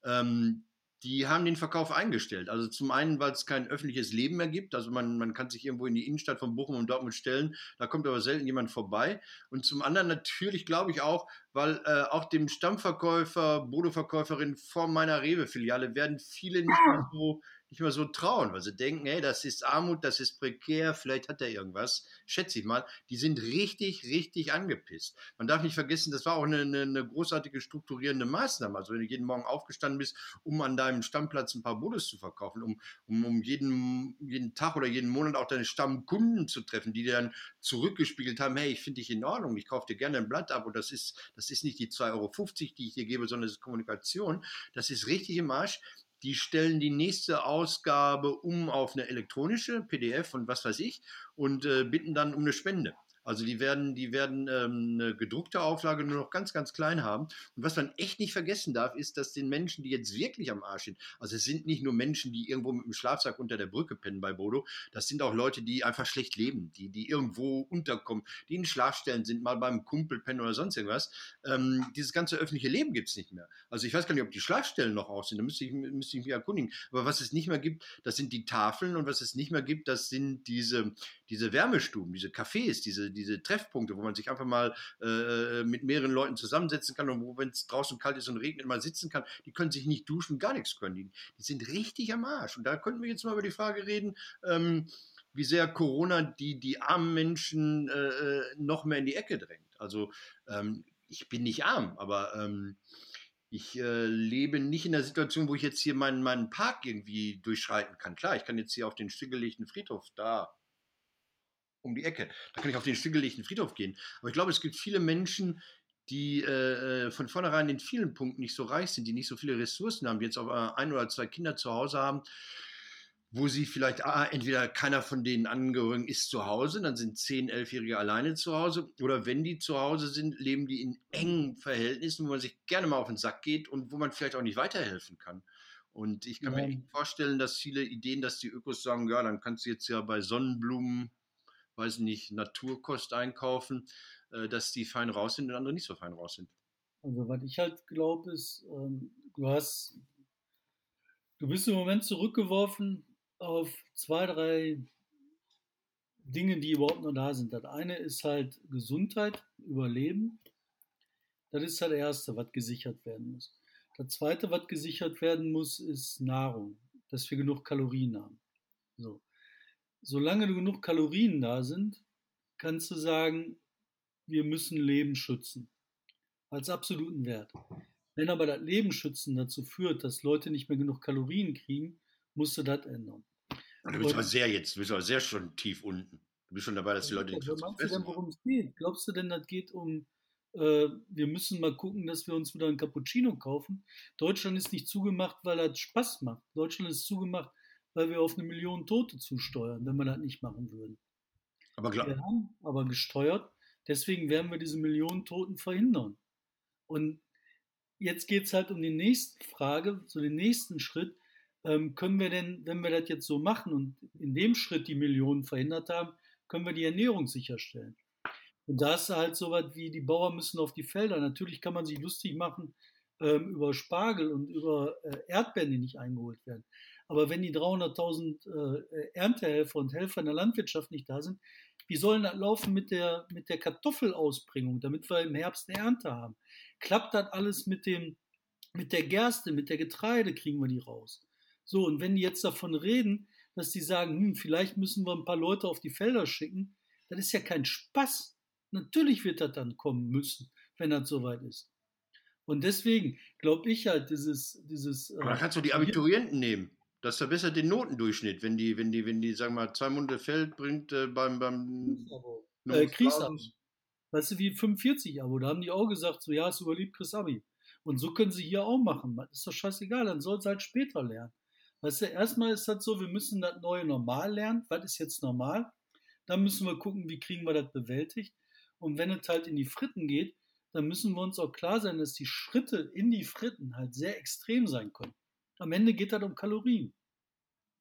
Ähm, die haben den Verkauf eingestellt. Also zum einen, weil es kein öffentliches Leben mehr gibt. Also man, man kann sich irgendwo in die Innenstadt von Bochum und Dortmund stellen, da kommt aber selten jemand vorbei. Und zum anderen natürlich, glaube ich auch, weil äh, auch dem Stammverkäufer, Bodo-Verkäuferin vor meiner Rewe-Filiale werden viele nicht mehr so nicht mehr so trauen, weil sie denken, hey, das ist Armut, das ist prekär, vielleicht hat er irgendwas, schätze ich mal. Die sind richtig, richtig angepisst. Man darf nicht vergessen, das war auch eine, eine, eine großartige strukturierende Maßnahme. Also wenn du jeden Morgen aufgestanden bist, um an deinem Stammplatz ein paar Bodes zu verkaufen, um, um, um jeden, jeden Tag oder jeden Monat auch deine Stammkunden zu treffen, die dir dann zurückgespiegelt haben, hey, ich finde dich in Ordnung, ich kaufe dir gerne ein Blatt ab und das ist, das ist nicht die 2,50 Euro, die ich dir gebe, sondern das ist Kommunikation. Das ist richtig im Arsch die stellen die nächste Ausgabe um auf eine elektronische PDF und was weiß ich und äh, bitten dann um eine Spende. Also die werden, die werden ähm, eine gedruckte Auflage nur noch ganz, ganz klein haben. Und was man echt nicht vergessen darf, ist, dass den Menschen, die jetzt wirklich am Arsch sind, also es sind nicht nur Menschen, die irgendwo mit dem Schlafsack unter der Brücke pennen bei Bodo, das sind auch Leute, die einfach schlecht leben, die, die irgendwo unterkommen, die in Schlafstellen sind, mal beim Kumpel pennen oder sonst irgendwas. Ähm, dieses ganze öffentliche Leben gibt es nicht mehr. Also ich weiß gar nicht, ob die Schlafstellen noch aus sind, da müsste ich, müsste ich mich erkundigen. Aber was es nicht mehr gibt, das sind die Tafeln und was es nicht mehr gibt, das sind diese, diese Wärmestuben, diese Cafés, diese, diese Treffpunkte, wo man sich einfach mal äh, äh mit mehreren Leuten zusammensetzen kann und wo, wenn es draußen kalt ist und regnet, mal sitzen kann, die können sich nicht duschen, gar nichts können. Die, die sind richtig am Arsch. Und da könnten wir jetzt mal über die Frage reden, ähm, wie sehr Corona die, die armen Menschen äh, äh, noch mehr in die Ecke drängt. Also ähm, ich bin nicht arm, aber ähm, ich äh, lebe nicht in der Situation, wo ich jetzt hier meinen, meinen Park irgendwie durchschreiten kann. Klar, ich kann jetzt hier auf den stillgelegten Friedhof da um die Ecke. Da kann ich auf den stillgelegten Friedhof gehen. Aber ich glaube, es gibt viele Menschen, die äh, äh, von vornherein in vielen Punkten nicht so reich sind, die nicht so viele Ressourcen haben, die jetzt auch äh, ein oder zwei Kinder zu Hause haben, wo sie vielleicht, ah, entweder keiner von den Angehörigen ist zu Hause, dann sind zehn, elfjährige alleine zu Hause, oder wenn die zu Hause sind, leben die in engen Verhältnissen, wo man sich gerne mal auf den Sack geht und wo man vielleicht auch nicht weiterhelfen kann. Und ich kann ja. mir vorstellen, dass viele Ideen, dass die Ökos sagen, ja, dann kannst du jetzt ja bei Sonnenblumen weiß nicht, Naturkost einkaufen, äh, dass die fein raus sind und andere nicht so fein raus sind. Also was ich halt glaube ist, ähm, du hast, du bist im Moment zurückgeworfen auf zwei, drei Dinge, die überhaupt noch da sind. Das eine ist halt Gesundheit, Überleben. Das ist das Erste, was gesichert werden muss. Das Zweite, was gesichert werden muss, ist Nahrung, dass wir genug Kalorien haben. So solange genug Kalorien da sind, kannst du sagen, wir müssen Leben schützen. Als absoluten Wert. Wenn aber das Leben schützen dazu führt, dass Leute nicht mehr genug Kalorien kriegen, musst du das ändern. Du bist aber sehr jetzt, du bist aber sehr schon tief unten. Du bist schon dabei, dass die Leute nicht du denn, worum es geht? Glaubst du denn, das geht um, äh, wir müssen mal gucken, dass wir uns wieder ein Cappuccino kaufen? Deutschland ist nicht zugemacht, weil das Spaß macht. Deutschland ist zugemacht, weil wir auf eine Million Tote zusteuern, wenn wir das nicht machen würden. Aber klar. Wir haben aber gesteuert, deswegen werden wir diese Millionen Toten verhindern. Und jetzt geht es halt um die nächste Frage, so den nächsten Schritt. Ähm, können wir denn, wenn wir das jetzt so machen und in dem Schritt die Millionen verhindert haben, können wir die Ernährung sicherstellen? Und da ist halt so was wie, die Bauern müssen auf die Felder. Natürlich kann man sich lustig machen ähm, über Spargel und über äh, Erdbeeren, die nicht eingeholt werden. Aber wenn die 300.000 äh, Erntehelfer und Helfer in der Landwirtschaft nicht da sind, wie sollen das laufen mit der, mit der Kartoffelausbringung, damit wir im Herbst eine Ernte haben? Klappt das alles mit, dem, mit der Gerste, mit der Getreide, kriegen wir die raus? So, und wenn die jetzt davon reden, dass die sagen, hm, vielleicht müssen wir ein paar Leute auf die Felder schicken, das ist ja kein Spaß. Natürlich wird das dann kommen müssen, wenn das soweit ist. Und deswegen glaube ich halt, dieses. dieses Aber da kannst du die Abiturienten nehmen. Das verbessert den Notendurchschnitt, wenn die, wenn die, wenn die, sagen wir mal, zwei Munde Feld bringt äh, beim, beim äh, Kriegsabo. Weißt du, wie 45 Abo, da haben die auch gesagt, so ja, es überlebt Chris Abi. Und so können sie hier auch machen. Das ist doch scheißegal, dann soll es halt später lernen. Weißt du, erstmal ist das so, wir müssen das neue Normal lernen. Was ist jetzt normal? Dann müssen wir gucken, wie kriegen wir das bewältigt. Und wenn es halt in die Fritten geht, dann müssen wir uns auch klar sein, dass die Schritte in die Fritten halt sehr extrem sein können. Am Ende geht das um Kalorien.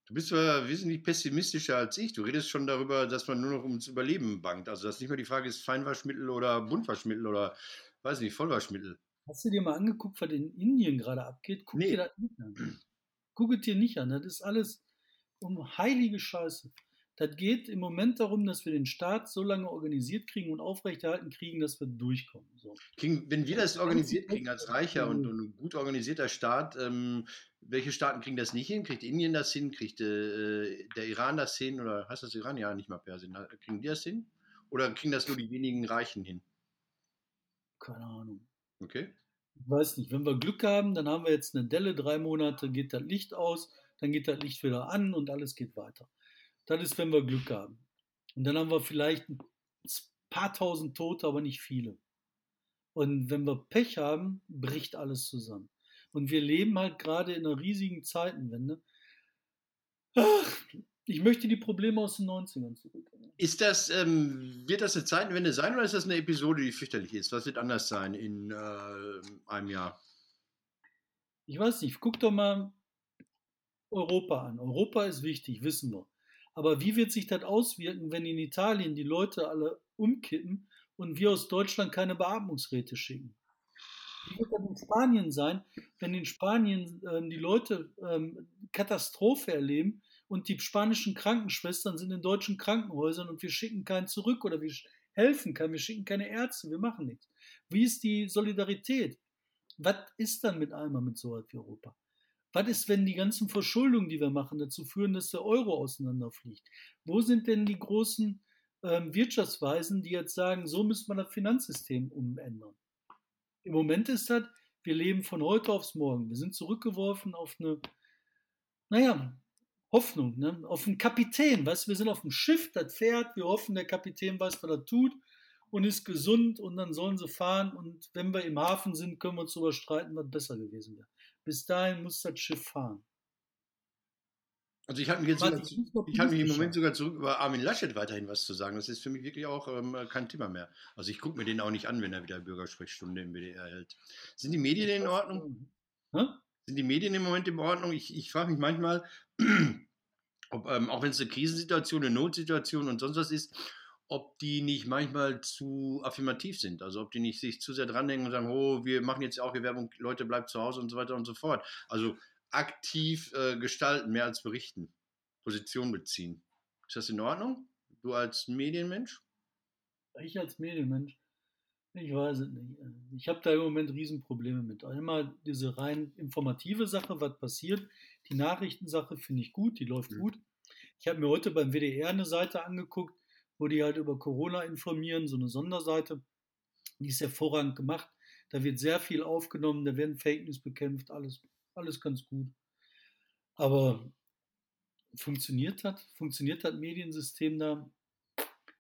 Du bist ja wesentlich pessimistischer als ich. Du redest schon darüber, dass man nur noch ums Überleben bangt. Also, dass nicht mehr die Frage ist, Feinwaschmittel oder Buntwaschmittel oder, weiß nicht, Vollwaschmittel. Hast du dir mal angeguckt, was in Indien gerade abgeht? Guck Nee. dir das nicht an. Guck es dir nicht an. Das ist alles um heilige Scheiße. Das geht im Moment darum, dass wir den Staat so lange organisiert kriegen und aufrechterhalten kriegen, dass wir durchkommen. So. Kriegen, wenn wir das organisiert kriegen als reicher und, und gut organisierter Staat, ähm, welche Staaten kriegen das nicht hin? Kriegt Indien das hin? Kriegt äh, der Iran das hin? Oder heißt das Iran? Ja, nicht mal Persien. Kriegen die das hin? Oder kriegen das nur die wenigen Reichen hin? Keine Ahnung. Okay. Ich weiß nicht, wenn wir Glück haben, dann haben wir jetzt eine Delle, drei Monate geht das Licht aus, dann geht das Licht wieder an und alles geht weiter. Das ist, wenn wir Glück haben. Und dann haben wir vielleicht ein paar tausend Tote, aber nicht viele. Und wenn wir Pech haben, bricht alles zusammen. Und wir leben halt gerade in einer riesigen Zeitenwende. Ach, ich möchte die Probleme aus den 90ern zurück. Ist das, ähm, wird das eine Zeitenwende sein oder ist das eine Episode, die fürchterlich ist? Was wird anders sein in äh, einem Jahr? Ich weiß nicht, guck doch mal Europa an. Europa ist wichtig, wissen wir. Aber wie wird sich das auswirken, wenn in Italien die Leute alle umkippen und wir aus Deutschland keine Beatmungsräte schicken? Wie wird das in Spanien sein, wenn in Spanien ähm, die Leute ähm, Katastrophe erleben und die spanischen Krankenschwestern sind in deutschen Krankenhäusern und wir schicken keinen zurück oder wir helfen keinen, wir schicken keine Ärzte, wir machen nichts. Wie ist die Solidarität? Was ist dann mit einmal mit so etwas wie Europa? Was ist, wenn die ganzen Verschuldungen, die wir machen, dazu führen, dass der Euro auseinanderfliegt? Wo sind denn die großen ähm, Wirtschaftsweisen, die jetzt sagen, so müssen wir das Finanzsystem umändern? Im Moment ist das, wir leben von heute aufs Morgen. Wir sind zurückgeworfen auf eine, naja, Hoffnung, ne? auf einen Kapitän. Weißt, wir sind auf dem Schiff, das fährt, wir hoffen, der Kapitän weiß, was er tut und ist gesund und dann sollen sie fahren und wenn wir im Hafen sind, können wir uns darüber streiten, was besser gewesen wäre. Bis dahin muss das Schiff fahren. Also ich halte mich halte mich im Moment sogar zurück, über Armin Laschet weiterhin was zu sagen. Das ist für mich wirklich auch ähm, kein Thema mehr. Also ich gucke mir den auch nicht an, wenn er wieder Bürgersprechstunde im WDR hält. Sind die Medien in Ordnung? Sind die Medien im Moment in Ordnung? Ich, ich frage mich manchmal, ob, ähm, auch wenn es eine Krisensituation, eine Notsituation und sonst was ist, ob die nicht manchmal zu affirmativ sind. Also ob die nicht sich zu sehr dranhängen und sagen, oh, wir machen jetzt auch hier Werbung, Leute, bleibt zu Hause und so weiter und so fort. Also aktiv äh, gestalten, mehr als berichten, Position beziehen. Ist das in Ordnung? Du als Medienmensch? Ich als Medienmensch, ich weiß es nicht. Ich habe da im Moment Riesenprobleme mit. Einmal diese rein informative Sache, was passiert. Die Nachrichtensache finde ich gut, die läuft Mhm. gut. Ich habe mir heute beim WDR eine Seite angeguckt, wo die halt über Corona informieren, so eine Sonderseite. Die ist hervorragend gemacht. Da wird sehr viel aufgenommen, da werden Fake News bekämpft, alles, alles ganz gut. Aber funktioniert das? Funktioniert das Mediensystem da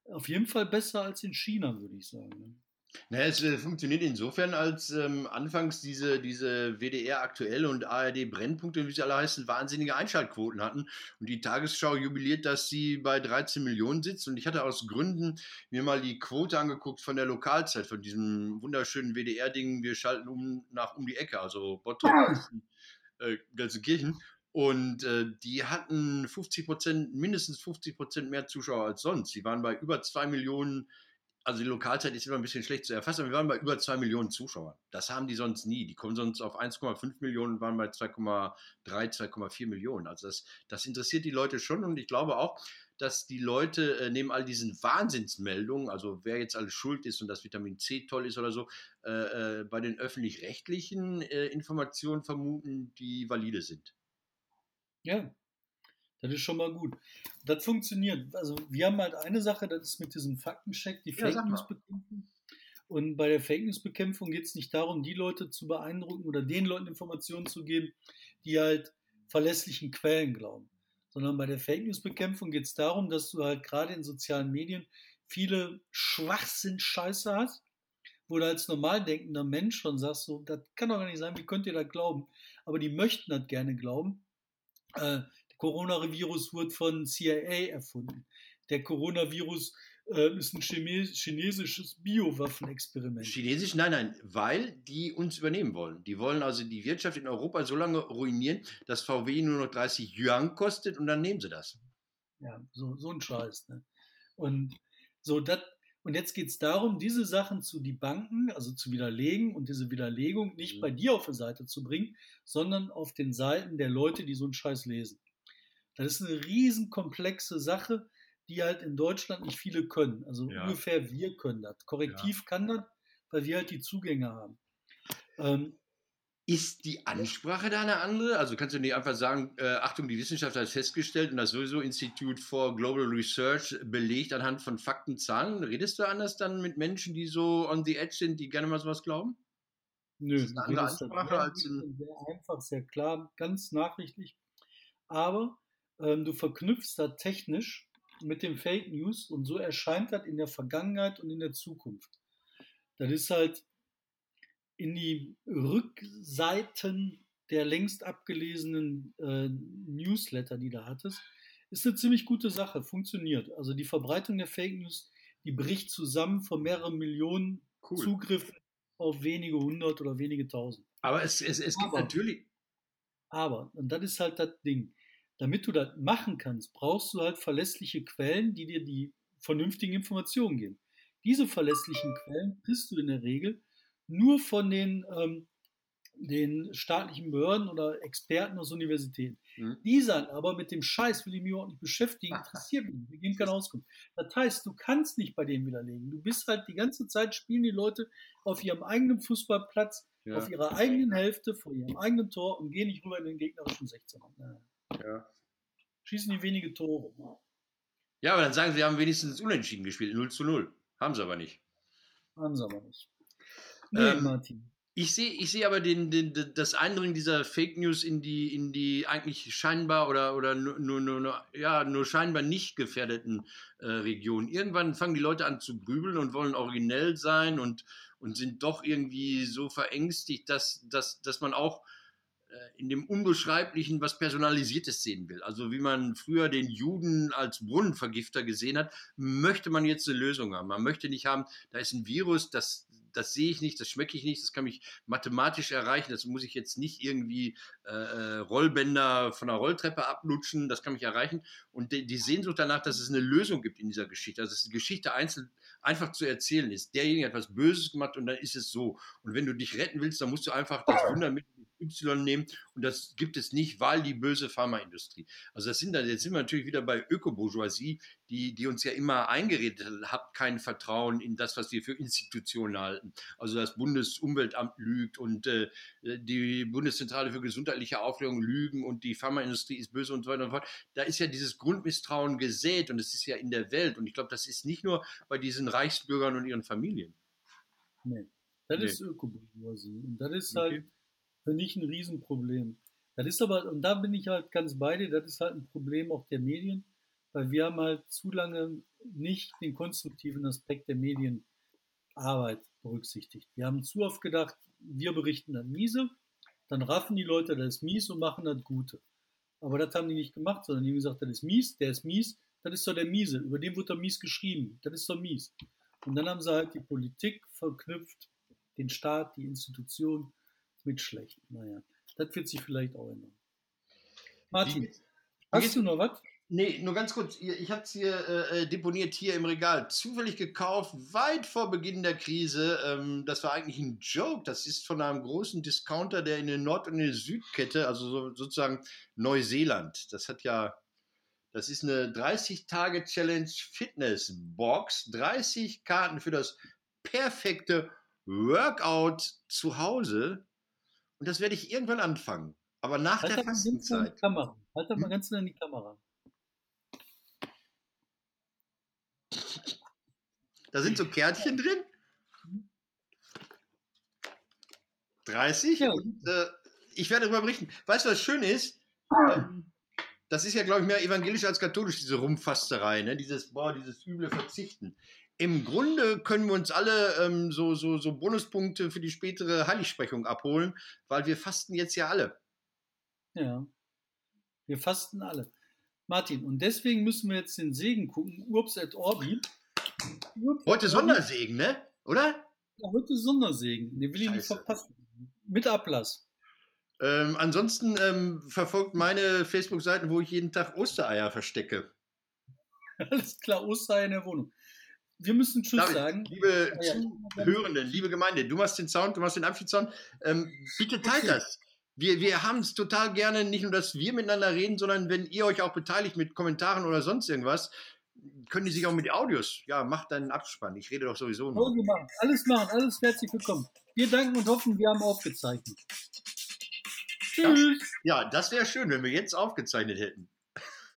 auf jeden Fall besser als in China, würde ich sagen. Naja, es äh, funktioniert insofern, als ähm, anfangs diese, diese WDR aktuell und ARD Brennpunkte, wie sie alle heißen, wahnsinnige Einschaltquoten hatten. Und die Tagesschau jubiliert, dass sie bei 13 Millionen sitzt. Und ich hatte aus Gründen mir mal die Quote angeguckt von der Lokalzeit, von diesem wunderschönen WDR-Ding. Wir schalten um nach um die Ecke, also Bottrop, äh, Gelsenkirchen. Und äh, die hatten 50 Prozent, mindestens 50 Prozent mehr Zuschauer als sonst. Sie waren bei über 2 Millionen also die Lokalzeit ist immer ein bisschen schlecht zu erfassen, wir waren bei über 2 Millionen Zuschauern. Das haben die sonst nie. Die kommen sonst auf 1,5 Millionen und waren bei 2,3, 2,4 Millionen. Also das, das interessiert die Leute schon und ich glaube auch, dass die Leute äh, neben all diesen Wahnsinnsmeldungen, also wer jetzt alles schuld ist und das Vitamin C toll ist oder so, äh, äh, bei den öffentlich-rechtlichen äh, Informationen vermuten, die valide sind. Ja, das ist schon mal gut. Das funktioniert. Also wir haben halt eine Sache, das ist mit diesem Faktencheck, die Fake. News bekämpfen. Und bei der Fake News Bekämpfung geht es nicht darum, die Leute zu beeindrucken oder den Leuten Informationen zu geben, die halt verlässlichen Quellen glauben. Sondern bei der Fake News Bekämpfung geht es darum, dass du halt gerade in sozialen Medien viele Schwachsinn-Scheiße hast, wo du als normal denkender Mensch schon sagst, so, das kann doch gar nicht sein, wie könnt ihr das glauben? Aber die möchten das gerne glauben. Äh, Coronavirus wurde von CIA erfunden. Der Coronavirus äh, ist ein chinesisches Biowaffenexperiment. Chinesisch? Nein, nein, weil die uns übernehmen wollen. Die wollen also die Wirtschaft in Europa so lange ruinieren, dass VW nur noch 30 Yuan kostet und dann nehmen sie das. Ja, so, so ein Scheiß. Ne? Und so, das, und jetzt geht es darum, diese Sachen zu die Banken, also zu widerlegen und diese Widerlegung nicht mhm. bei dir auf die Seite zu bringen, sondern auf den Seiten der Leute, die so einen Scheiß lesen. Das ist eine riesenkomplexe Sache, die halt in Deutschland nicht viele können. Also ja. ungefähr wir können das. Korrektiv ja. kann das, weil wir halt die Zugänge haben. Ähm, ist die Ansprache da eine andere? Also kannst du nicht einfach sagen, äh, Achtung, die Wissenschaft hat festgestellt und das sowieso Institut for Global Research belegt anhand von Fakten, Zahlen. Redest du anders dann mit Menschen, die so on the edge sind, die gerne mal sowas glauben? Nö, das ist eine andere Ansprache sehr, als in sehr einfach, sehr klar, ganz nachrichtlich. Aber ähm, du verknüpfst da technisch mit dem Fake News und so erscheint das in der Vergangenheit und in der Zukunft. Das ist halt in die Rückseiten der längst abgelesenen äh, Newsletter, die du hattest, ist eine ziemlich gute Sache, funktioniert. Also die Verbreitung der Fake News, die bricht zusammen von mehreren Millionen cool. Zugriffen auf wenige hundert oder wenige tausend. Aber es, es, es gibt aber, natürlich. Aber, und das ist halt das Ding, damit du das machen kannst, brauchst du halt verlässliche Quellen, die dir die vernünftigen Informationen geben. Diese verlässlichen Quellen kriegst du in der Regel nur von den, ähm, den staatlichen Behörden oder Experten aus Universitäten. Mhm. Die sagen aber, mit dem Scheiß will ich mich überhaupt nicht beschäftigen, interessiert mich, wir geben keine Auskunft. Das heißt, du kannst nicht bei denen widerlegen. Du bist halt die ganze Zeit, spielen die Leute auf ihrem eigenen Fußballplatz, ja. auf ihrer eigenen Hälfte, vor ihrem eigenen Tor und gehen nicht rüber in den gegnerischen 16 ja. Schießen die wenige Tore. Ja, aber dann sagen sie, sie haben wenigstens unentschieden gespielt, 0 zu 0. Haben sie aber nicht. Haben sie aber nicht. Nee, ähm, Martin. Ich sehe ich seh aber den, den, das Eindringen dieser Fake News in die, in die eigentlich scheinbar oder, oder nur, nur, nur, ja, nur scheinbar nicht gefährdeten äh, Regionen. Irgendwann fangen die Leute an zu grübeln und wollen originell sein und, und sind doch irgendwie so verängstigt, dass, dass, dass man auch in dem Unbeschreiblichen was Personalisiertes sehen will. Also wie man früher den Juden als Brunnenvergifter gesehen hat, möchte man jetzt eine Lösung haben. Man möchte nicht haben, da ist ein Virus, das das sehe ich nicht, das schmecke ich nicht, das kann mich mathematisch erreichen, das muss ich jetzt nicht irgendwie äh, äh Rollbänder von der Rolltreppe ablutschen, das kann mich erreichen. Und die, die, Sehnsucht danach, dass es eine Lösung gibt in dieser Geschichte, also dass die Geschichte einzeln einfach zu erzählen ist. Derjenige hat was Böses gemacht und dann ist es so. Und wenn du dich retten willst, dann musst du einfach das Wundermittel Y nehmen und das gibt es nicht, weil die böse Pharmaindustrie. Also das sind dann, jetzt sind wir natürlich wieder bei Ökobourgeoisie, die, die uns ja immer eingeredet hat, habt kein Vertrauen in das, was wir für Institutionen halten. Also das Bundesumweltamt lügt und äh, die Bundeszentrale für gesundheitliche Aufklärung lügen und die Pharmaindustrie ist böse und so weiter und so fort. Da ist ja dieses Grundmisstrauen gesät und es ist ja in der Welt und ich glaube, das ist nicht nur bei diesen Reichsbürgern und ihren Familien. Nee, das nee. ist Ökobourgeoisie und das ist halt für mich ein Riesenproblem. Das ist aber, und da bin ich halt ganz bei dir, das ist halt ein Problem auch der Medien, weil wir haben halt zu lange nicht den konstruktiven Aspekt der Medienarbeit berücksichtigt. Wir haben zu oft gedacht, wir berichten das Miese, dann raffen die Leute, das ist mies und machen das Gute. Aber das haben die nicht gemacht, sondern die haben gesagt, das ist mies, der ist mies, das ist doch der Miese, über den wird doch mies geschrieben, das ist doch mies. Und dann haben sie halt die Politik verknüpft, den Staat, die Institution mit schlecht. Naja, das wird sich vielleicht auch ändern. Martin, Wie, hast du noch was? Nee, nur ganz kurz. Ich habe es hier äh, äh, deponiert, hier im Regal. Zufällig gekauft, weit vor Beginn der Krise. Ähm, das war eigentlich ein Joke. Das ist von einem großen Discounter, der in der Nord- und in der Südkette, also so, sozusagen Neuseeland. Das hat ja, das ist eine 30-Tage-Challenge Fitness-Box. 30 Karten für das perfekte Workout zu Hause. Und das werde ich irgendwann anfangen. Aber nach halt der Fastenzeit. Kamera. Halt doch mal hm? ganz nah in die Kamera. Da sind so Kärtchen drin. 30. Ja. Und, äh, ich werde darüber berichten. Weißt du, was schön ist? Ähm, das ist ja, glaube ich, mehr evangelisch als katholisch, diese Rumfasterei, ne? dieses, boah, dieses üble Verzichten im Grunde können wir uns alle ähm, so, so, so Bonuspunkte für die spätere Heiligsprechung abholen, weil wir fasten jetzt ja alle. Ja, wir fasten alle. Martin, und deswegen müssen wir jetzt den Segen gucken, Urbs et Orbi. Heute Sondersegen, ne? Oder? Ja, heute Sondersegen. Den will ich nicht verpassen. Mit Ablass. Ähm, ansonsten ähm, verfolgt meine Facebook-Seiten, wo ich jeden Tag Ostereier verstecke. Alles klar, Ostereier in der Wohnung. Wir müssen Tschüss David, sagen. Liebe Zuhörenden, liebe Gemeinde, du machst den Sound, du machst den Abschiedssound. Ähm, bitte teilt das. Wir, wir haben es total gerne, nicht nur, dass wir miteinander reden, sondern wenn ihr euch auch beteiligt mit Kommentaren oder sonst irgendwas, können die sich auch mit Audios. Ja, macht deinen Abspann. Ich rede doch sowieso nur. Machen. Alles machen, alles herzlich willkommen. Wir danken und hoffen, wir haben aufgezeichnet. Tschüss. Ja, ja das wäre schön, wenn wir jetzt aufgezeichnet hätten.